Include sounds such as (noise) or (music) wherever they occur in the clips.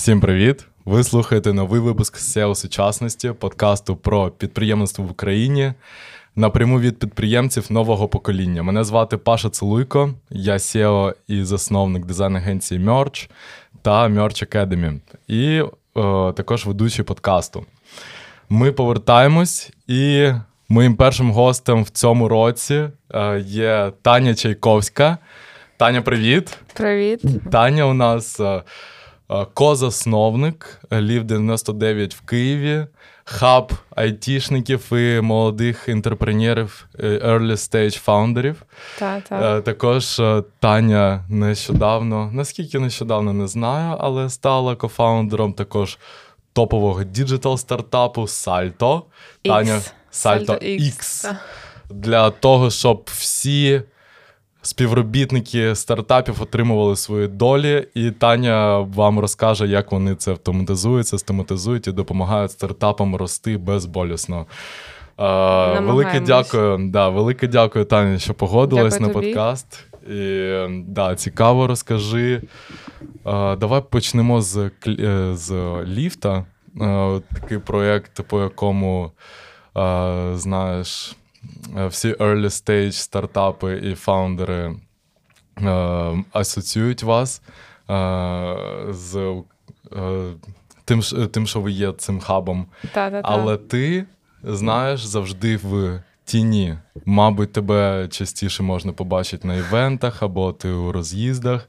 Всім привіт! Ви слухаєте новий випуск SEO сучасності, подкасту про підприємництво в Україні напряму від підприємців нового покоління. Мене звати Паша Целуйко, я SEO і засновник дизайн-агенції Merch та Merch Academy. І о, також ведучий подкасту. Ми повертаємось, і моїм першим гостем в цьому році е, є Таня Чайковська. Таня, привіт. Привіт. Таня у нас е, е, козасновник Лів 99 в Києві, хаб айтішників і молодих entrepreneur ів, early stage фаундерів. Так, так. Також Таня нещодавно, наскільки нещодавно не знаю, але стала кофаундером також топового digital стартапу Salto. Таня Salto, Salto X. X. Для того, щоб всі співробітники стартапів отримували свої долі, і Таня вам розкаже, як вони це автоматизують, систематизують і допомагають стартапам рости безболісно. Uh, велике дякую, да, велике дякую, Таня, що погодилась дякую на тобі. подкаст. І да, цікаво, розкажи. Uh, давай почнемо з е, з ліфта. Uh, такий проєкт, по якому, знаєш, Е, всі early stage стартапи і фаундери е, асоціюють вас е, з е, тим, тим, що ви є цим хабом. Та-та-та. Але ти знаєш завжди в тіні. Мабуть, тебе частіше можна побачити на івентах або ти у роз'їздах.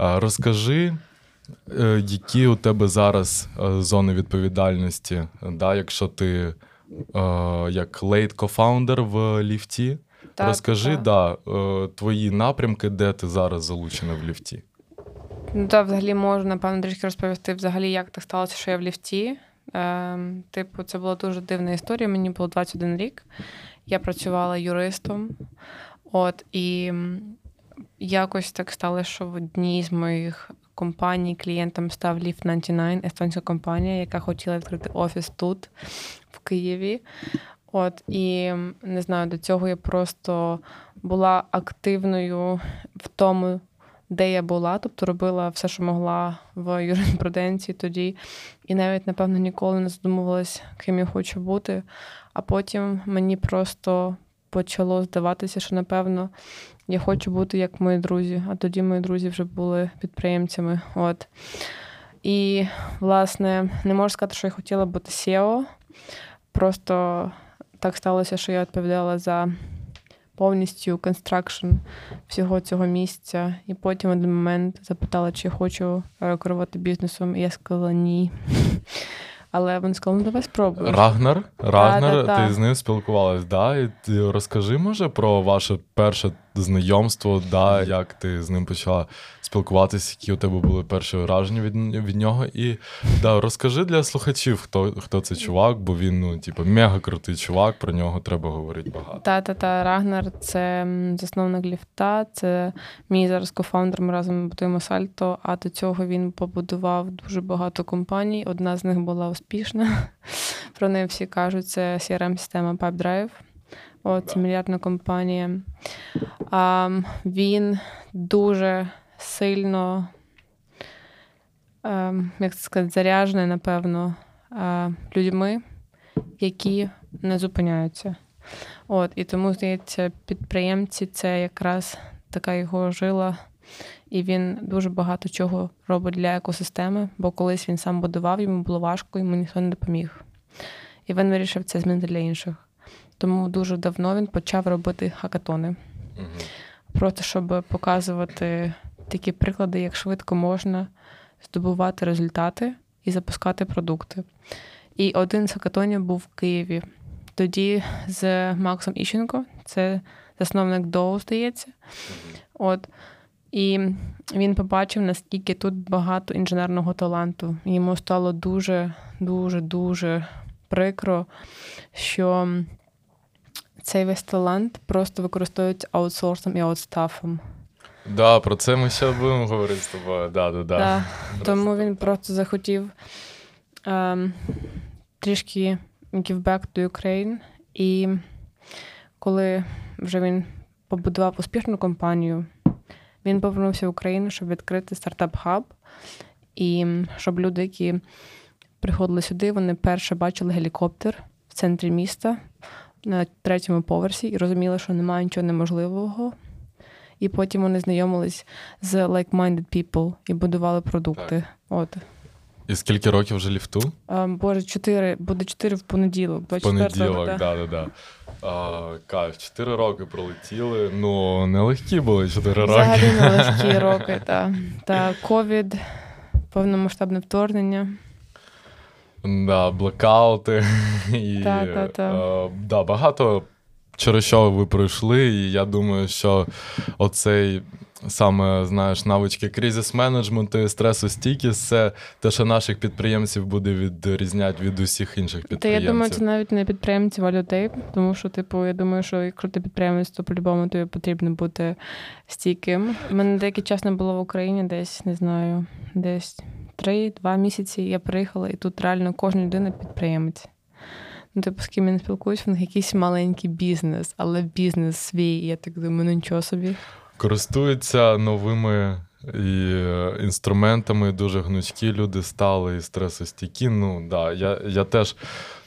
Е, розкажи. Е, які у тебе зараз зони відповідальності, да, якщо ти як late кофаундер в ліфті. Так, Розкажи, так. да, е, твої напрямки, де ти зараз залучена в ліфті. Ну, так, взагалі можу, напевно, трішки розповісти, взагалі, як так сталося, що я в ліфті. Е, Типу, це була дуже дивна історія. Мені було 21 рік. Я працювала юристом. От, І якось так сталося, що в одній з моїх компаній клієнтом став Lift 99, естонська компанія, яка хотіла відкрити офіс тут, в Києві. От і не знаю, до цього я просто була активною в тому, де я була, тобто робила все, що могла в юриспруденції тоді, і навіть, напевно, ніколи не задумувалась, ким я хочу бути. А потім мені просто почало здаватися, що напевно я хочу бути як мої друзі, а тоді мої друзі вже були підприємцями. От. І, власне, не можу сказати, що я хотіла бути CEO. Просто так сталося, що я відповідала за повністю construction всього цього місця. І потім в один момент запитала, чи я хочу керувати бізнесом, і я сказала ні. (laughs) Але вони сказали, ну давай спробуємо. Рагнар, Рагнар, да, да, ти з ним спілкувалась, да? І ти розкажи, може, про ваше перше знайомство, да, як ти з ним почала спілкуватися, які у тебе були перші враження від від нього. І да, розкажи для слухачів, хто хто це чувак, бо він ну, типу, мега крутий чувак, про нього треба говорити багато. Та-та-та, Рагнар це засновник ліфта, це мій зараз кофаундер, ми разом будуємо сальто, а до цього він побудував дуже багато компаній. Одна з них була успішна. (laughs) Про неї всі кажуть, це CRM-система PipeDrive. О, це мільярдна компанія. А, Він дуже сильно, а, як це сказати, заряджений, напевно, а, людьми, які не зупиняються. От, І тому, здається, підприємці це якраз така його жила. І він дуже багато чого робить для екосистеми, бо колись він сам будував, йому було важко, йому ніхто не допоміг. І він вирішив це змінити для інших. Тому дуже давно він почав робити хакатони. Угу. Просто щоб показувати такі приклади, як швидко можна здобувати результати і запускати продукти. І один з хакатонів був в Києві. Тоді з Максом Іщенко, це засновник Доу, здається. От. І він побачив, наскільки тут багато інженерного таланту. Йому стало дуже, дуже, дуже прикро, що цей весь талант просто використовують аутсорсом і аутстафом. Да, про це ми ще будемо говорити з тобою. Да, да, да. да. Тому він просто захотів ем, трішки give back to Ukraine. І коли вже він побудував успішну компанію, він повернувся в Україну, щоб відкрити стартап-хаб. І щоб люди, які приходили сюди, вони перше бачили гелікоптер в центрі міста на третьому поверсі і розуміли, що немає нічого неможливого. І потім вони знайомились з like-minded people і будували продукти. Так. От. І скільки років вже ліфту? А, Боже, чотири, буде чотири в понеділок. В понеділок, так, так, так. Кайф, чотири роки пролетіли. Ну, нелегкі були чотири роки. Взагалі нелегкі (laughs) роки, так. Та ковід, повномасштабне вторгнення. Да, Блекаути. (laughs) і та, та, та. А, да, Багато через що ви пройшли, і я думаю, що оцей саме знаєш навички кризис менеджменту, і стресостійкість це те, що наших підприємців буде відрізняти від усіх інших підприємців. Та я думаю, це навіть не підприємців, а людей. Тому що, типу, я думаю, що якщо ти підприємець, то по-любому тобі потрібно бути стійким. У мене деякий час не було в Україні, десь не знаю, десь три-два місяці. Я приїхала, і тут реально кожна людина підприємець. Ну, типу, з ким я не спілкуюсь, в них якийсь маленький бізнес, але бізнес свій. Я так думаю, ну нічого собі користуються новими і е, інструментами. Дуже гнучкі люди стали і стресостійкі. Ну да, я, я теж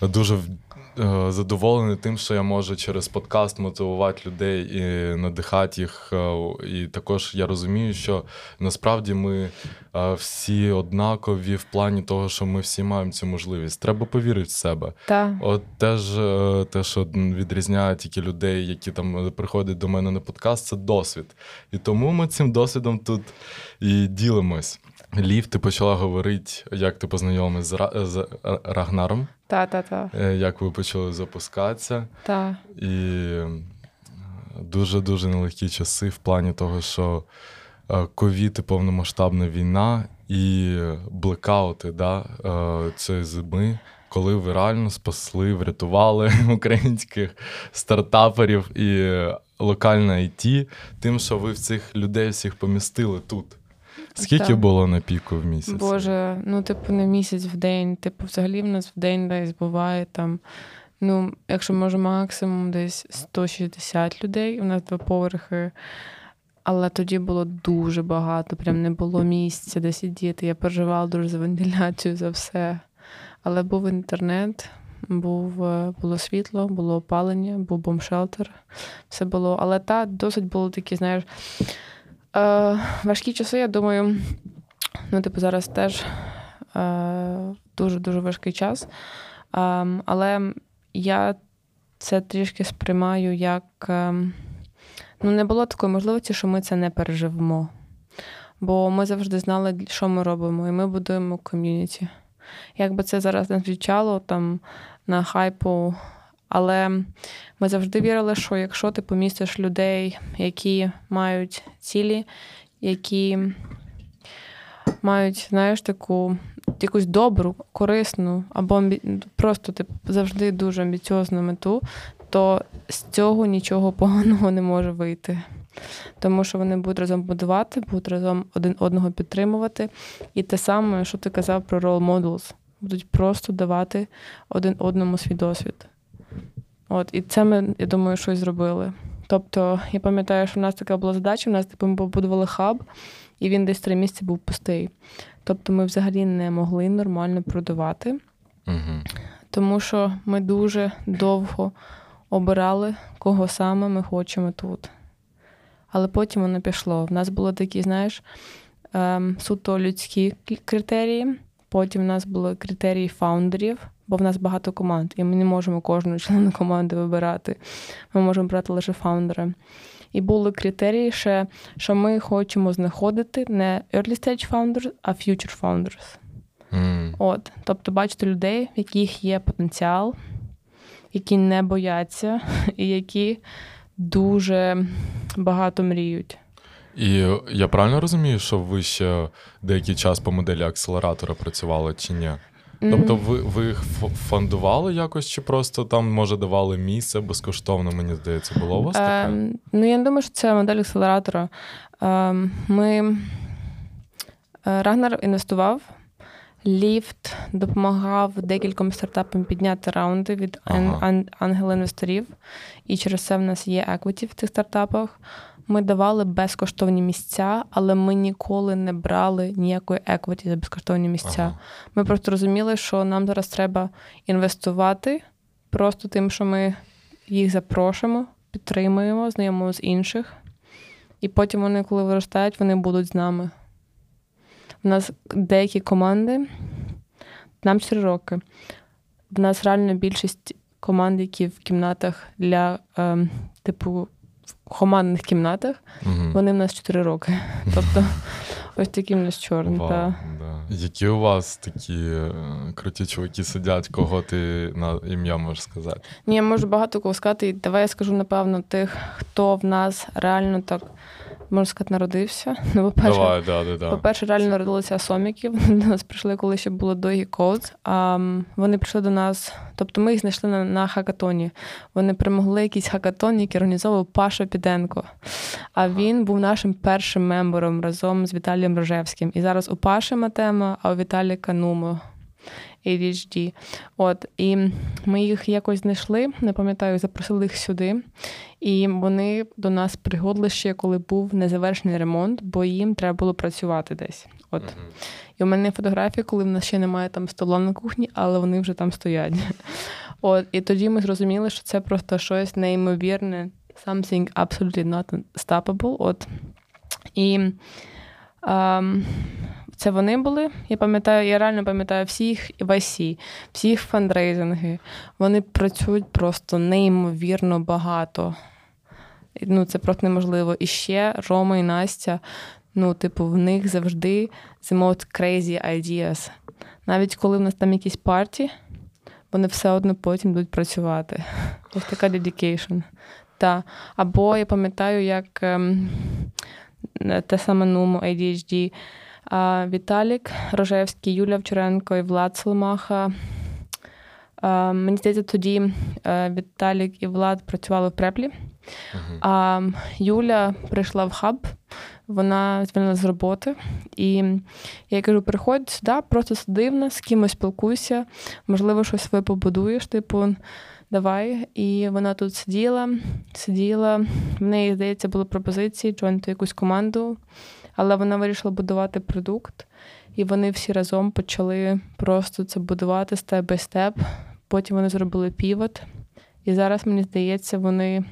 дуже задоволений тим, що я можу через подкаст мотивувати людей і надихати їх. Е, і також я розумію, що насправді ми е, всі однакові в плані того, що ми всі маємо цю можливість. Треба повірити в себе. Та. От теж те, що відрізняє тільки людей, які там приходять до мене на подкаст, це досвід. І тому ми цим досвідом тут і ділимось. Лів, ти почала говорити, як ти познайомилась з, з Рагнаром. Та-та-та. Е, як ви почали запускатися. Та. І дуже-дуже нелегкі часи в плані того, що е, ковід і повномасштабна війна і блекаути да, е, цієї зими, коли ви реально спасли, врятували (laughs) українських стартаперів і локальне IT, тим, що ви в цих людей всіх помістили тут. Скільки так. було на піку в місяць? Боже, ну, типу, не місяць в день. Типу, взагалі в нас в день десь буває там. Ну, якщо може, максимум десь 160 людей. У нас два поверхи. Але тоді було дуже багато, прям не було місця, де сидіти. Я переживала дуже за вентиляцію, за все. Але був інтернет, був, е, було світло, було опалення, був бомшелтер. Все було. Але та досить було такі, знаєш. Е, Важкі часи, я думаю, ну, типу, зараз теж дуже-дуже важкий час. Е, але я це трішки сприймаю як е, ну, не було такої можливості, що ми це не переживемо. Бо ми завжди знали, що ми робимо, і ми будуємо ком'юніті. Як би це зараз не звучало там на хайпу але ми завжди вірили, що якщо ти помістиш людей, які мають цілі, які мають, знаєш, таку якусь добру, корисну, або просто типу, завжди дуже амбіціозну мету, то з цього нічого поганого не може вийти. Тому що вони будуть разом будувати, будуть разом один одного підтримувати. І те саме, що ти казав про role models, будуть просто давати один одному свій досвід. От, І це ми, я думаю, щось зробили. Тобто, я пам'ятаю, що в нас така була задача, у нас типу, ми побудували хаб, і він десь три місяці був пустий. Тобто ми взагалі не могли нормально продавати, угу. тому що ми дуже довго обирали, кого саме ми хочемо тут. Але потім воно пішло. В нас були такі, знаєш, ем, суто людські критерії. Потім в нас були критерії фаундерів бо в нас багато команд, і ми не можемо кожного члена команди вибирати. Ми можемо брати лише фаундера. І були критерії, ще, що ми хочемо знаходити не early stage founders, а future founders. Mm. От, Тобто, бачити людей, в яких є потенціал, які не бояться, і які дуже багато мріють. І я правильно розумію, що ви ще деякий час по моделі акселератора працювали чи ні? Тобто, ви ви їх фондували якось, чи просто там, може, давали місце безкоштовно, мені здається, було у вас таке? Е, ну, я не думаю, що це модель акселератора. Е, ми Рагнар інвестував, ліфт допомагав декільком стартапам підняти раунди від ага. ангел-інвесторів. І через це в нас є еквіті в цих стартапах. Ми давали безкоштовні місця, але ми ніколи не брали ніякої еквіті за безкоштовні місця. Ага. Ми просто розуміли, що нам зараз треба інвестувати просто тим, що ми їх запрошуємо, підтримуємо, знайомимо з інших. І потім вони, коли виростають, вони будуть з нами. У нас деякі команди, нам 4 роки. В нас реально більшість команд, які в кімнатах для, е, типу, в командних кімнатах, угу. вони в нас 4 роки. (laughs) Тобто, ось такі в нас чорні. Вау, та. Да. Які у вас такі е, круті чуваки сидять, кого ти на ім'я можеш сказати? Ні, я можу багато кого сказати. Давай я скажу, напевно, тих, хто в нас реально так можна сказати, народився. (laughs) Ну, по-перше, Давай, да, да, да. по-перше, реально народилися асоміки. Вони (laughs) до нас прийшли, коли ще було Догі Коудс. А вони прийшли до нас, тобто ми їх знайшли на, на хакатоні. Вони перемогли якийсь хакатон, який організовував Паша Піденко. А він був нашим першим мембером разом з Віталієм Рожевським. І зараз у Паші Матема, а у Віталіка Нумо. ADHD. От, І ми їх якось знайшли, не пам'ятаю, запросили їх сюди. І вони до нас пригодили ще, коли був незавершений ремонт, бо їм треба було працювати десь. От. Uh-huh. І у мене фотографії, коли в нас ще немає там стола на кухні, але вони вже там стоять. (laughs) От, І тоді ми зрозуміли, що це просто щось неймовірне, something absolutely not stoppable. От. І um, це вони були. Я пам'ятаю, я реально пам'ятаю всіх вайсі, всіх фандрейзинги. Вони працюють просто неймовірно багато. Ну, Це просто неможливо. І ще Рома і Настя. Ну, типу, в них завжди most crazy ideas. Навіть коли в нас там якісь парті, вони все одно потім будуть працювати. (laughs) Ось така dedication. Та. Або я пам'ятаю, як ем, те саме Нумо ADHD. Віталік Рожевський, Юля Вчоренко і Влад Соломаха. Мені здається, тоді е, Віталік і Влад працювали в преплі. А Юля прийшла в хаб, вона звільнилася з роботи. І я кажу: приходь сюди, просто сиди в нас, з кимось спілкуйся, можливо, щось ви побудуєш, типу, давай. І вона тут сиділа, сиділа. В неї, здається, були пропозиції джойнти якусь команду але вона вирішила будувати продукт, і вони всі разом почали просто це будувати степ бай степ. Потім вони зробили півот. І зараз, мені здається, вони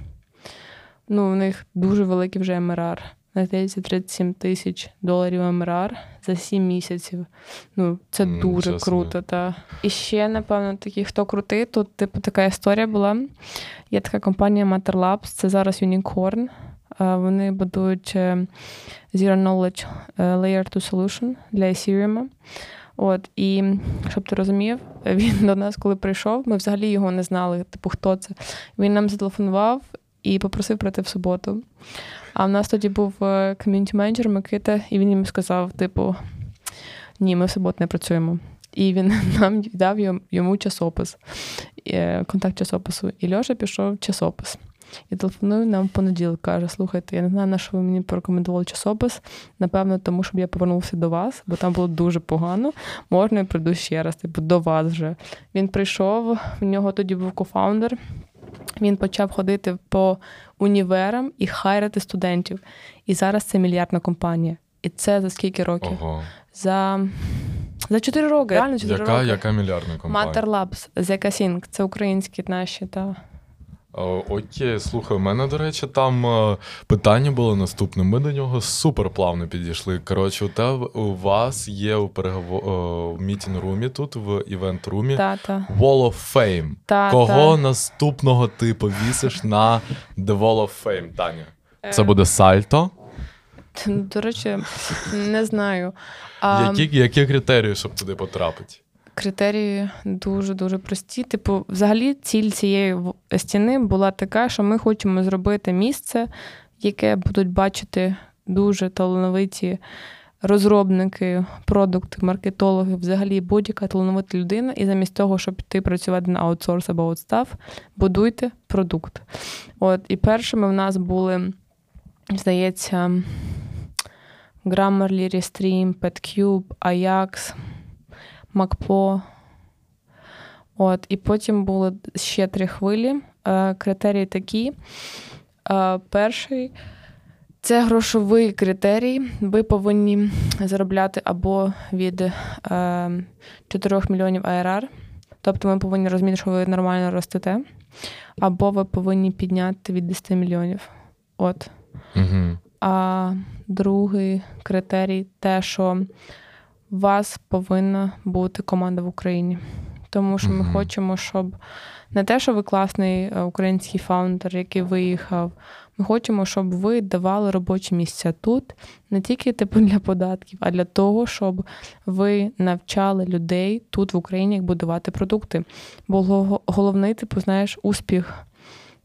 ну, у них дуже великий вже МРР. Здається, 37 тисяч доларів МРР за 7 місяців. Ну, це mm, дуже чесно. круто. Та. І ще, напевно, такі, хто крутий, тут, типу, така історія була. Є така компанія Matter Labs, це зараз Unicorn. Вони будують е, Zero Knowledge е, Layer 2 Solution для Ethereum. От, І щоб ти розумів, (laughs) він до нас, коли прийшов, ми взагалі його не знали, типу, хто це. Він нам зателефонував і попросив прийти в суботу. А в нас тоді був ком'юніті менеджер Микита, і він їм сказав: типу, ні, ми в суботу не працюємо. І він (laughs) нам дав йому часопис, контакт часопису. І Льоша пішов в часопис. І телефонує нам в понеділок, каже: слухайте, я не знаю, на що ви мені порекомендували часопис. Напевно, тому щоб я повернувся до вас, бо там було дуже погано. Можна я прийду ще раз, типу, до вас вже. Він прийшов, в нього тоді був кофаундер. Він почав ходити по універам і хайрити студентів. І зараз це мільярдна компанія. І це за скільки років? Ого. За за 4 роки. Реально 4 яка, роки. Яка мільярдна компанія? Matter Labs, Zekasync, це українські наші. та. Окей, слухай, у мене, до речі, там е, питання було наступне. Ми до нього супер плавно підійшли. Коротше, у тебе у вас є у переговор в meeting room і тут, в event room і Wall of Fame. Та, Кого наступного ти повісиш на The Wall of Fame, Таня? Це е. буде Salto? До речі, не знаю. Які які критерії, щоб туди потрапити? Критерії дуже-дуже прості. Типу, взагалі, ціль цієї стіни була така, що ми хочемо зробити місце, яке будуть бачити дуже талановиті розробники, продукти, маркетологи, взагалі будь-яка талановита людина. І замість того, щоб піти працювати на аутсорс або аутстав, будуйте продукт. От, І першими в нас були, здається, Grammarly, Restream, PetCube, Ajax. МакПо. От, І потім були ще три хвилі. Е, Критерії такі. Е, Перший Це грошовий критерій. Ви повинні заробляти або від е, 4 мільйонів АРР, тобто ми повинні розуміти, що ви нормально ростете, або ви повинні підняти від 10 мільйонів. От. Угу. А другий критерій те, що у вас повинна бути команда в Україні. Тому що ми хочемо, щоб не те, що ви класний е, український фаундер, який виїхав. Ми хочемо, щоб ви давали робочі місця тут, не тільки типу для податків, а для того, щоб ви навчали людей тут в Україні, як будувати продукти. Бо головний, типу, знаєш, успіх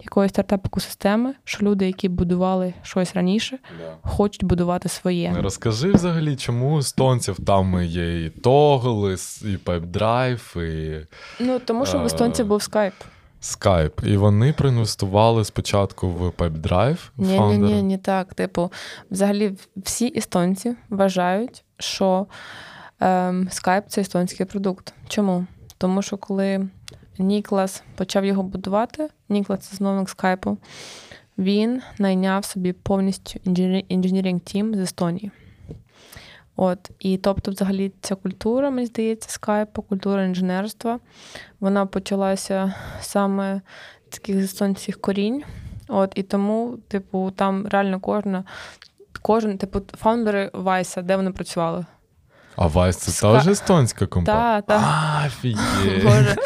якоїсь стартап-екосистеми, що люди, які будували щось раніше, хочуть будувати своє. Розкажи взагалі, чому у естонців там є і Тогл, і с- і Ну тому що в естонців був скайп. Skype. І вони проінвестували спочатку в PipeDrive. Ні, ні, фаундери. ні, так. Типу, взагалі, всі естонці вважають, що ем, скайп це естонський продукт. Чому? Тому що коли Ніклас почав його будувати, Ніклас це засновник скайпу, він найняв собі повністю інженірінг тім з Естонії. От, і тобто, взагалі, ця культура, мені здається, скайпу, культура інженерства, вона почалася саме з таких естонських корінь. От, і тому, типу, там реально кожна, кожен, типу, фаундери Вайса, де вони працювали? А Vice це Ска- теж естонська компанія? Та, та. Офігеть. Боже,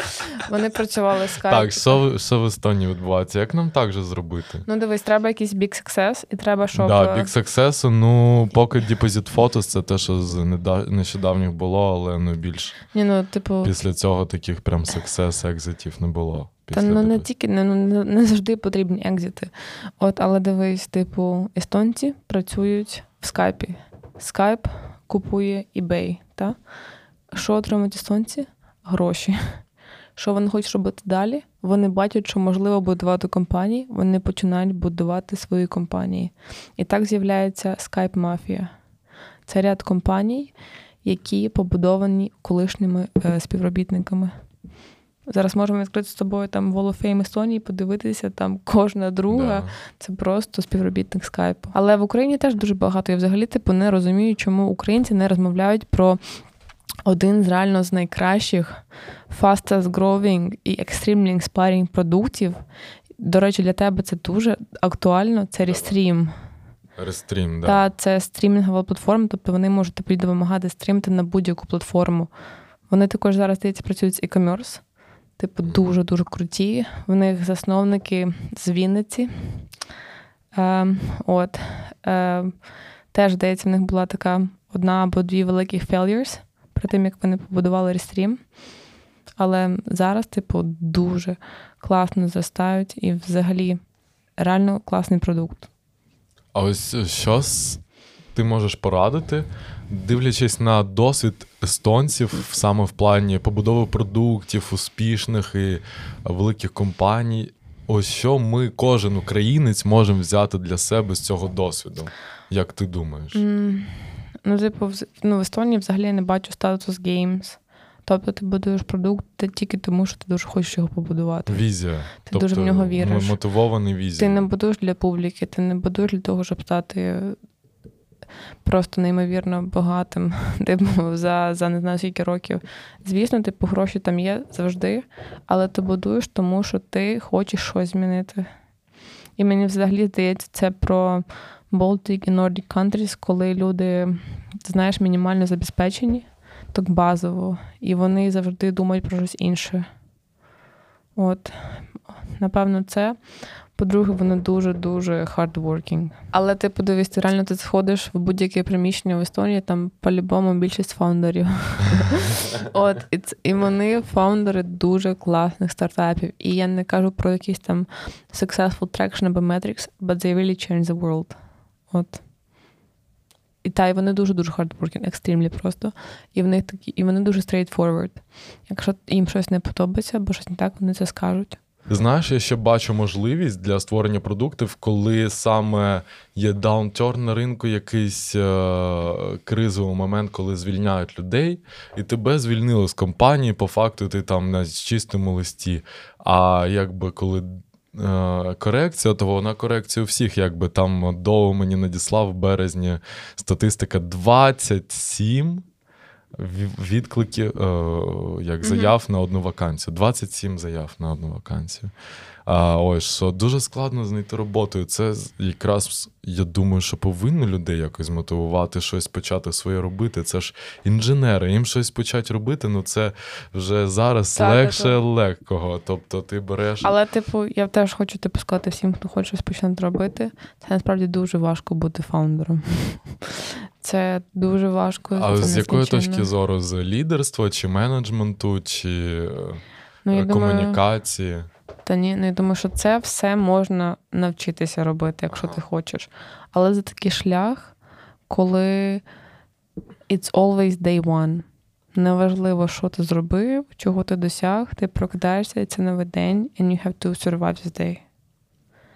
вони працювали з Так, що, що в Естонії відбувається? Як нам так же зробити? Ну, дивись, треба якийсь big success, і треба, щоб. Да, е, Big Success, ну, поки Deposit Photos, це те, що з нещодавніх було, але ну більш Ні, ну, типу, після цього таких прям success екзитів не було. Та ну не тільки не, ну, не, не завжди потрібні екзити. От, але дивись, типу, естонці працюють в скайпі. Скайп купує eBay, та? Що отримують естонці? Гроші. Що вони хочуть робити далі? Вони бачать, що можливо будувати компанії, вони починають будувати свої компанії. І так з'являється Skype Mafia. Це ряд компаній, які побудовані колишніми е, співробітниками. Зараз можемо відкрити з тобою там Wall of Fame Естонії, подивитися, там кожна друга Да. це просто співробітник скайпу. Але в Україні теж дуже багато. Я взагалі типу не розумію, чому українці не розмовляють про один з реально з найкращих fastest growing і extremely inspiring продуктів. До речі, для тебе це дуже актуально. Це Restream. Рестрім, да. Та це стрімінгова платформа, тобто вони можуть тобі допомагати стрімити на будь-яку платформу. Вони також зараз здається працюють з e-commerce. Типу, дуже дуже круті. В них засновники з Вінниці. Е, от. Е, теж, здається, в них була така одна або дві великих failures при тим, як вони побудували Restream. Але зараз, типу, дуже класно зростають і взагалі реально класний продукт. А ось е, що ти можеш порадити, дивлячись на досвід естонців саме в плані побудови продуктів, успішних і великих компаній. Ось що ми, кожен українець, можемо взяти для себе з цього досвіду. Як ти думаєш? М, Ну, типу, в- ну, в Естонії взагалі я не бачу статус Games. Тобто ти будуєш продукт ти тільки тому, що ти дуже хочеш його побудувати. Візія. Ти дуже в нього віриш. Мотивований Ти не будуєш для публіки, ти не будуєш для того, щоб стати просто неймовірно багатим, (laughs) типу, за, за не знаю скільки років. Звісно, типу, гроші там є завжди, але ти будуєш тому, що ти хочеш щось змінити. І мені взагалі здається, це про Baltic і Nordic countries, коли люди, знаєш, мінімально забезпечені, так базово, і вони завжди думають про щось інше. От, напевно, це. По-друге, вони дуже-дуже hardworking. Але ти подивись, ти реально ти сходиш в будь-яке приміщення в Естонії, там по-любому більшість фаундерів. (laughs) От, і, вони фаундери дуже класних стартапів. І я не кажу про якийсь там successful traction або metrics, but they really change the world. От. І та, і вони дуже-дуже hardworking, extremely просто. І в них такі, і вони дуже straightforward. Якщо їм щось не подобається, або щось не так, вони це скажуть. Знаєш, я ще бачу можливість для створення продуктів, коли саме є downturn на ринку, якийсь е- кризовий момент, коли звільняють людей, і тебе звільнили з компанії, по факту ти там на чистому листі. А якби коли е, корекція, то вона корекцію всіх, якби там Доу мені надіслав в березні статистика 27 відкликів, як заяв на одну вакансію. 27 заяв на одну вакансію. А, Ось що дуже складно знайти роботу. І Це якраз я думаю, що повинно людей якось мотивувати щось почати своє робити. Це ж інженери, їм щось почати робити. Ну це вже зараз так, легше так. легкого. Тобто ти береш. Але, типу, я теж хочу типу сказати всім, хто хоче щось почати робити. Це насправді дуже важко бути фаундером. (laughs) Це дуже важко. А з якої точки зору? З лідерства, чи менеджменту, чи ну, я комунікації? Думаю... Та ні, ну я думаю, що це все можна навчитися робити, якщо ти хочеш. Але за такий шлях, коли it's always day one. Неважливо, що ти зробив, чого ти досяг, ти прокидаєшся, і це новий день, and you have to survive this day.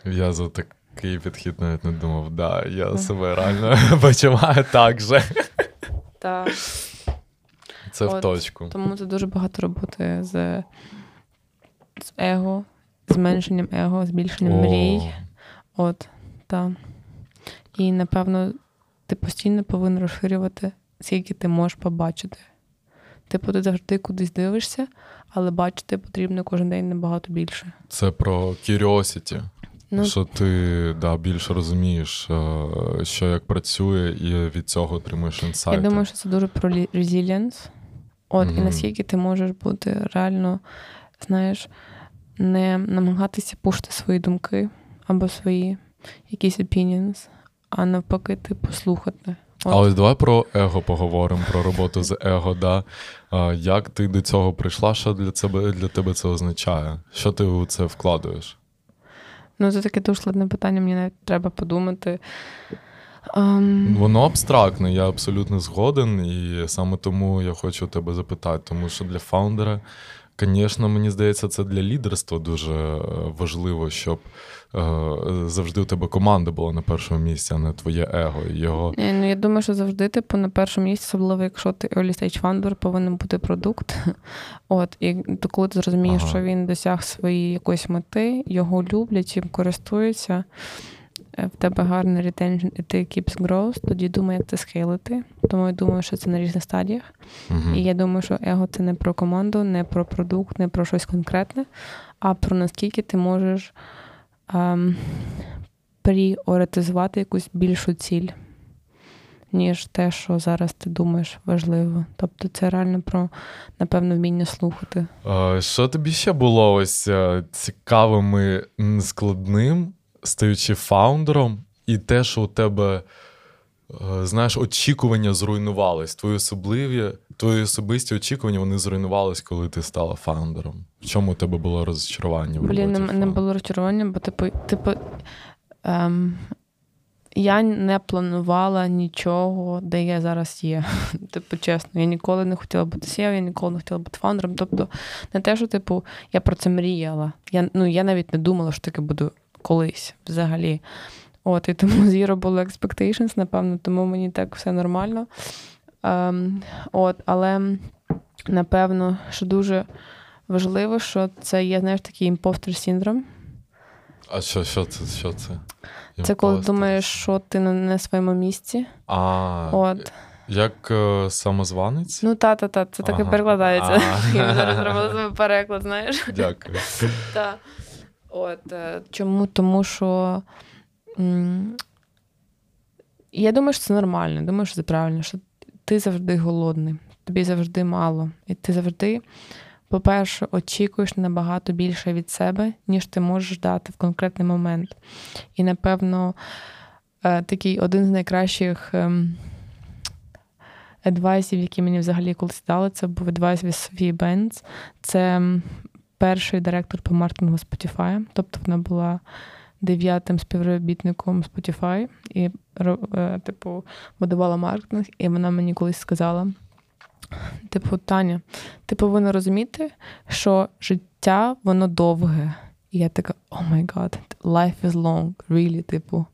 Я за такий підхід навіть не думав, да, я себе реально (laughs) почуваю так же. Так. Це От, в точку. Тому це дуже багато роботи з з его, зменшенням его, збільшенням О. мрій. От, так. І, напевно, ти постійно повинен розширювати, скільки ти можеш побачити. Типу, ти завжди кудись дивишся, але бачити потрібно кожен день набагато більше. Це про curiosity. Ну, що ти да, більше розумієш, е, що як працює, і від цього отримуєш інсайти. Я думаю, що це дуже про resilience. От, mm-hmm. і наскільки ти можеш бути реально знаєш, не намагатися пушити свої думки або свої якісь opinions, а навпаки, типу, слухати. От. А ось давай про его поговоримо, про роботу з его. Да? Як ти до цього прийшла? Що для тебе для тебе це означає? Що ти у це вкладуєш? Ну, це таке дуже складне питання, мені навіть треба подумати. Um... Воно абстрактне, я абсолютно згоден, і саме тому я хочу тебе запитати, тому що для фаундера Звісно, мені здається, це для лідерства дуже е, важливо, щоб е, завжди у тебе команда була на першому місці, а не твоє его. Його... Не, ну, Я думаю, що завжди типу, на першому місці, особливо, якщо ти early stage founder, повинен бути продукт. (laughs) От, І то коли ти зрозумієш, ага. що він досяг своєї якоїсь мети, його люблять, їм користуються. Е, в тебе гарний ретеншн і ти keeps growth, тоді думай, як це схилити. Тому я думаю, що це на різних стадіях. Uh-huh. І я думаю, що его це не про команду, не про продукт, не про щось конкретне, а про наскільки ти можеш ем, пріоритизувати якусь більшу ціль, ніж те, що зараз ти думаєш важливо. Тобто це реально про, напевно, вміння слухати. Що тобі ще було ось е, цікавим і складним? Стаючи фаундером, і те, що у тебе, е, знаєш, очікування зруйнувались. Твої особливі, твої особисті очікування вони зруйнувались, коли ти стала фаундером. В чому у тебе було розчарування? Блін, не, не було розчарування, бо типу, типу. Ем... Я не планувала нічого, де я зараз є. (laughs) Типу, чесно, я ніколи не хотіла бути SEO, я ніколи не хотіла бути фаундером. Тобто, не те, що типу, я про це мріяла. Я ну, я навіть не думала, що таке буду колись взагалі. От, І тому zero було expectations, напевно, тому мені так все нормально. Ем, от, Але напевно, що дуже важливо, що це є, знаєш, такий impostor syndrome. А що що це? Що це? Це коли думаєш, що ти на не своєму місці. А, От. Як е, самозванець? Ну, та-та-та, це ага. так і перекладається. Я зараз зробила переклад, знаєш. Дякую. Так. От е, чому? Тому що я думаю, що це нормально, думаю, що це правильно, що ти завжди голодний, тобі завжди мало. І ти завжди, по-перше, очікуєш набагато більше від себе, ніж ти можеш дати в конкретний момент. І, напевно, е, такий один з найкращих. Адвайсів, які мені взагалі колись дали, це був адвайс від Софії Бенц. Це перший директор по маркетингу Spotify, тобто вона була дев'ятим співробітником Spotify і, е, типу, будувала маркетинг, і вона мені колись сказала: типу, Таня, ти повинна розуміти, що життя воно довге. І я така, oh my God, life is long, really, типу.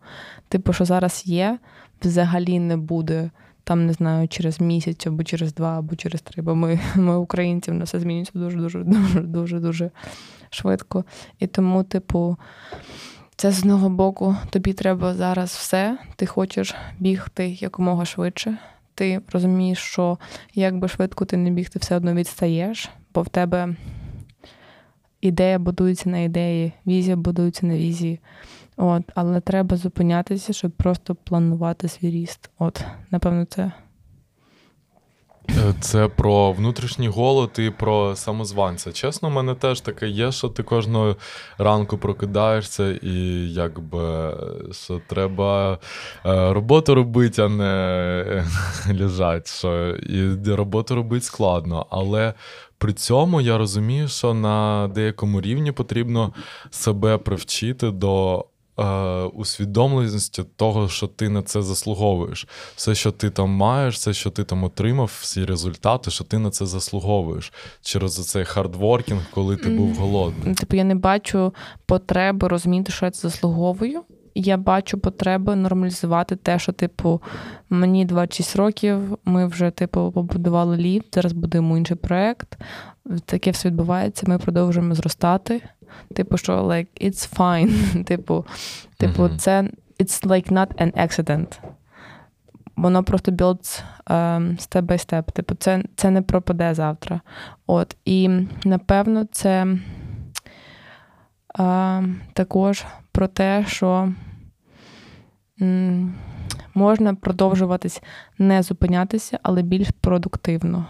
Типу, що зараз є, взагалі не буде там не знаю, через місяць, або через два, або через три. Бо ми, (laughs) ми українці, в нас все змінюється дуже, дуже, дуже, дуже, дуже швидко. І тому, типу, це з одного боку, тобі треба зараз все. Ти хочеш бігти якомога швидше. Ти розумієш, що як би швидко ти не біг, ти все одно відстаєш, бо в тебе ідея будується на ідеї, візія будується на візії. От, Але треба зупинятися, щоб просто планувати свій ріст. От, напевно, це. Е, це про внутрішній голод і про самозванця. Чесно, в мене теж таке є, що ти кожного ранку прокидаєшся, і якби що треба е, роботу робити, а не (laughs) лежати. Що І роботу робити складно. Але при цьому я розумію, що на деякому рівні потрібно себе привчити до е, усвідомленості того, що ти на це заслуговуєш. Все, що ти там маєш, все, що ти там отримав, всі результати, що ти на це заслуговуєш через цей hardworking, коли ти був голодний. Типу, я не бачу потреби розуміти, що я це заслуговую. Я бачу потреби нормалізувати те, що, типу, мені 26 років, ми вже, типу, побудували ліфт, зараз будемо інший проект. Таке все відбувається, ми продовжуємо зростати. Типу, що like, it's fine. (laughs) Типу, типу, mm-hmm. це it's like not an accident. Воно просто builds um, step by step. Типу, це це не пропаде завтра. От, І напевно, це uh, також про те, що м, можна продовжуватись не зупинятися, але більш продуктивно.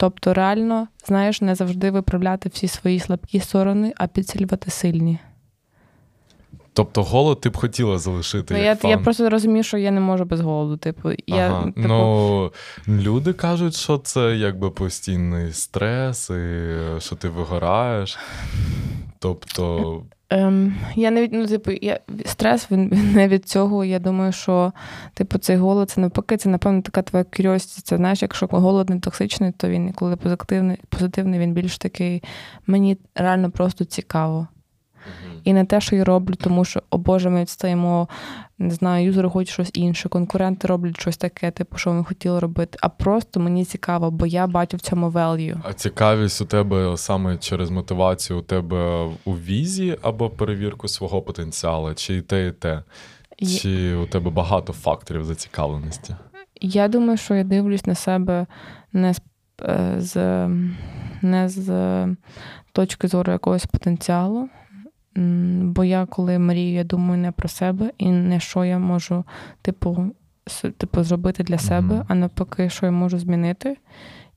Тобто, реально, знаєш, не завжди виправляти всі свої слабкі сторони, а підсилювати сильні. Тобто голод ти б хотіла залишити. Ну, як я я просто розумію, що я не можу без голоду. Типу, я, ага. типу... Ну, Люди кажуть, що це якби постійний стрес, і що ти вигораєш. Тобто. Ем, Я не від ну, типу, я стрес він не від цього. Я думаю, що типу цей голод це навпаки, це напевно така твоя curiosity. Це знаєш, якщо голод не токсичний, то він коли позитивний, позитивний, він більш такий. Мені реально просто цікаво. І не те, що я роблю, тому що, о Боже, ми відстаємо, не знаю, юзери хочуть щось інше, конкуренти роблять щось таке, типу, що ми хотіли робити. А просто мені цікаво, бо я бачу в цьому value. А цікавість у тебе саме через мотивацію у тебе у візі або перевірку свого потенціалу, чи і те, і те? Чи у тебе багато факторів зацікавленості? Я думаю, що я дивлюсь на себе не з, е, з не з точки зору якогось потенціалу. Бо я, коли мрію, я думаю не про себе і не що я можу, типу, типу зробити для себе, mm-hmm. а навпаки, що я можу змінити,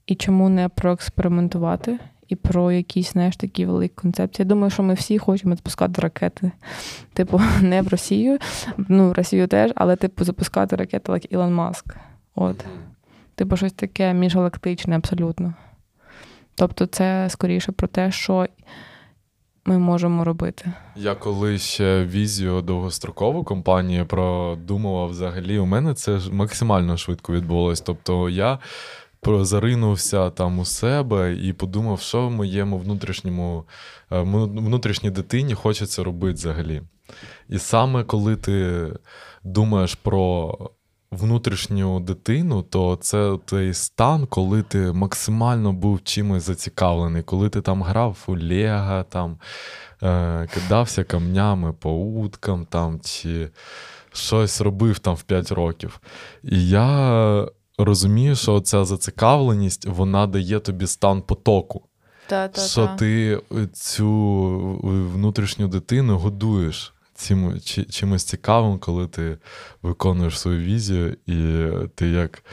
і чому не проекспериментувати, і про якісь знаєш, такі великі концепції. Я думаю, що ми всі хочемо запускати ракети. (laughs) Типу, не в Росію, ну, в Росію теж, але типу запускати ракети, як Ілон Маск. От. Типу, щось таке міжгалактичне, абсолютно. Тобто, це скоріше про те, що ми можемо робити. Я коли ще візію довгострокову компанії продумував взагалі, у мене це максимально швидко відбулось. Тобто я заринувся там у себе і подумав, що в моєму внутрішньому е, внутрішній дитині хочеться робити взагалі. І саме коли ти думаєш про внутрішню дитину, то це той стан, коли ти максимально був чимось зацікавлений, коли ти там грав у Лего, там, е, кидався камнями по уткам там, чи щось робив там в 5 років. І я розумію, що ця зацікавленість вона дає тобі стан потоку. Та, та, що та. ти цю внутрішню дитину годуєш цим, чимось цікавим, коли ти виконуєш свою візію, і ти як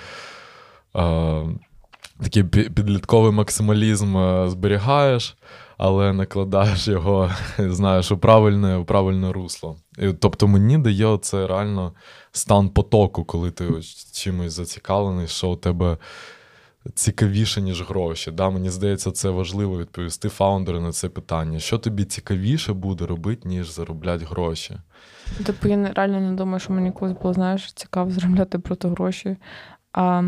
а, такий підлітковий максималізм зберігаєш, але накладаєш його, (laughs) знаєш, у правильне у правильне русло. І, Тобто мені дає це реально стан потоку, коли ти чимось зацікавлений, що у тебе цікавіше, ніж гроші. Да? Мені здається, це важливо відповісти фаундеру на це питання. Що тобі цікавіше буде робити, ніж заробляти гроші? Типу, я реально не думаю, що мені колись було знаєш, цікаво заробляти просто гроші. А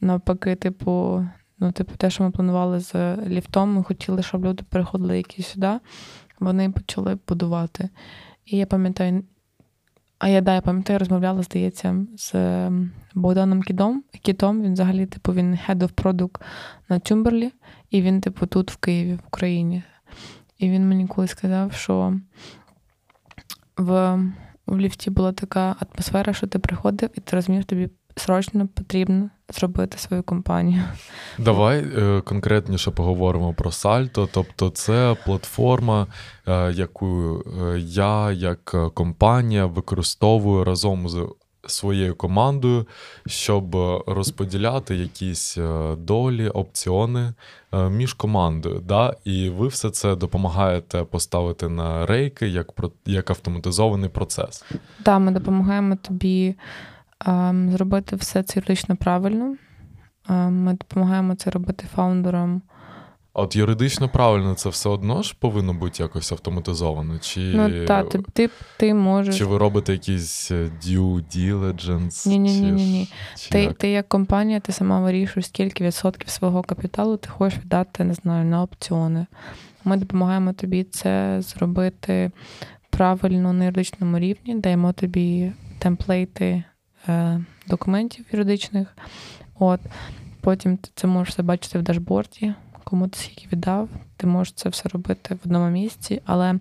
навпаки, типу, ну, типу, те, що ми планували з ліфтом, ми хотіли, щоб люди переходили якісь сюди, вони почали будувати. І я пам'ятаю, А я да, я пам'ятаю, розмовляла, здається, з ем, Богданом Кідом. Кітом. Він взагалі, типу, він head of product на Тюмберлі, і він, типу, тут в Києві, в Україні. І він мені колись сказав, що в в ліфті була така атмосфера, що ти приходив, і ти розумієш, тобі срочно потрібно зробити свою компанію. Давай е, конкретніше поговоримо про Сальто. Тобто, це платформа, е, яку е, я як компанія використовую разом з своєю командою, щоб розподіляти якісь долі, опціони між командою. Да? І ви все це допомагаєте поставити на рейки як як автоматизований процес. Так, ми допомагаємо тобі зробити все це юридично правильно. Ем, ми допомагаємо це робити фаундерам. От юридично правильно це все одно ж повинно бути якось автоматизовано? Чи ну, та, ти, ти ти, можеш... Чи ви робите якийсь е, due diligence? Ні, ні, ні, ні, ні. Ти як? ти як компанія, ти сама вирішуєш, скільки відсотків свого капіталу ти хочеш віддати, не знаю, на опціони. Ми допомагаємо тобі це зробити правильно на юридичному рівні, даємо тобі темплейти документів юридичних. От. Потім ти це можеш все бачити в дашборді, кому ти скільки віддав, ти можеш це все робити в одному місці. Але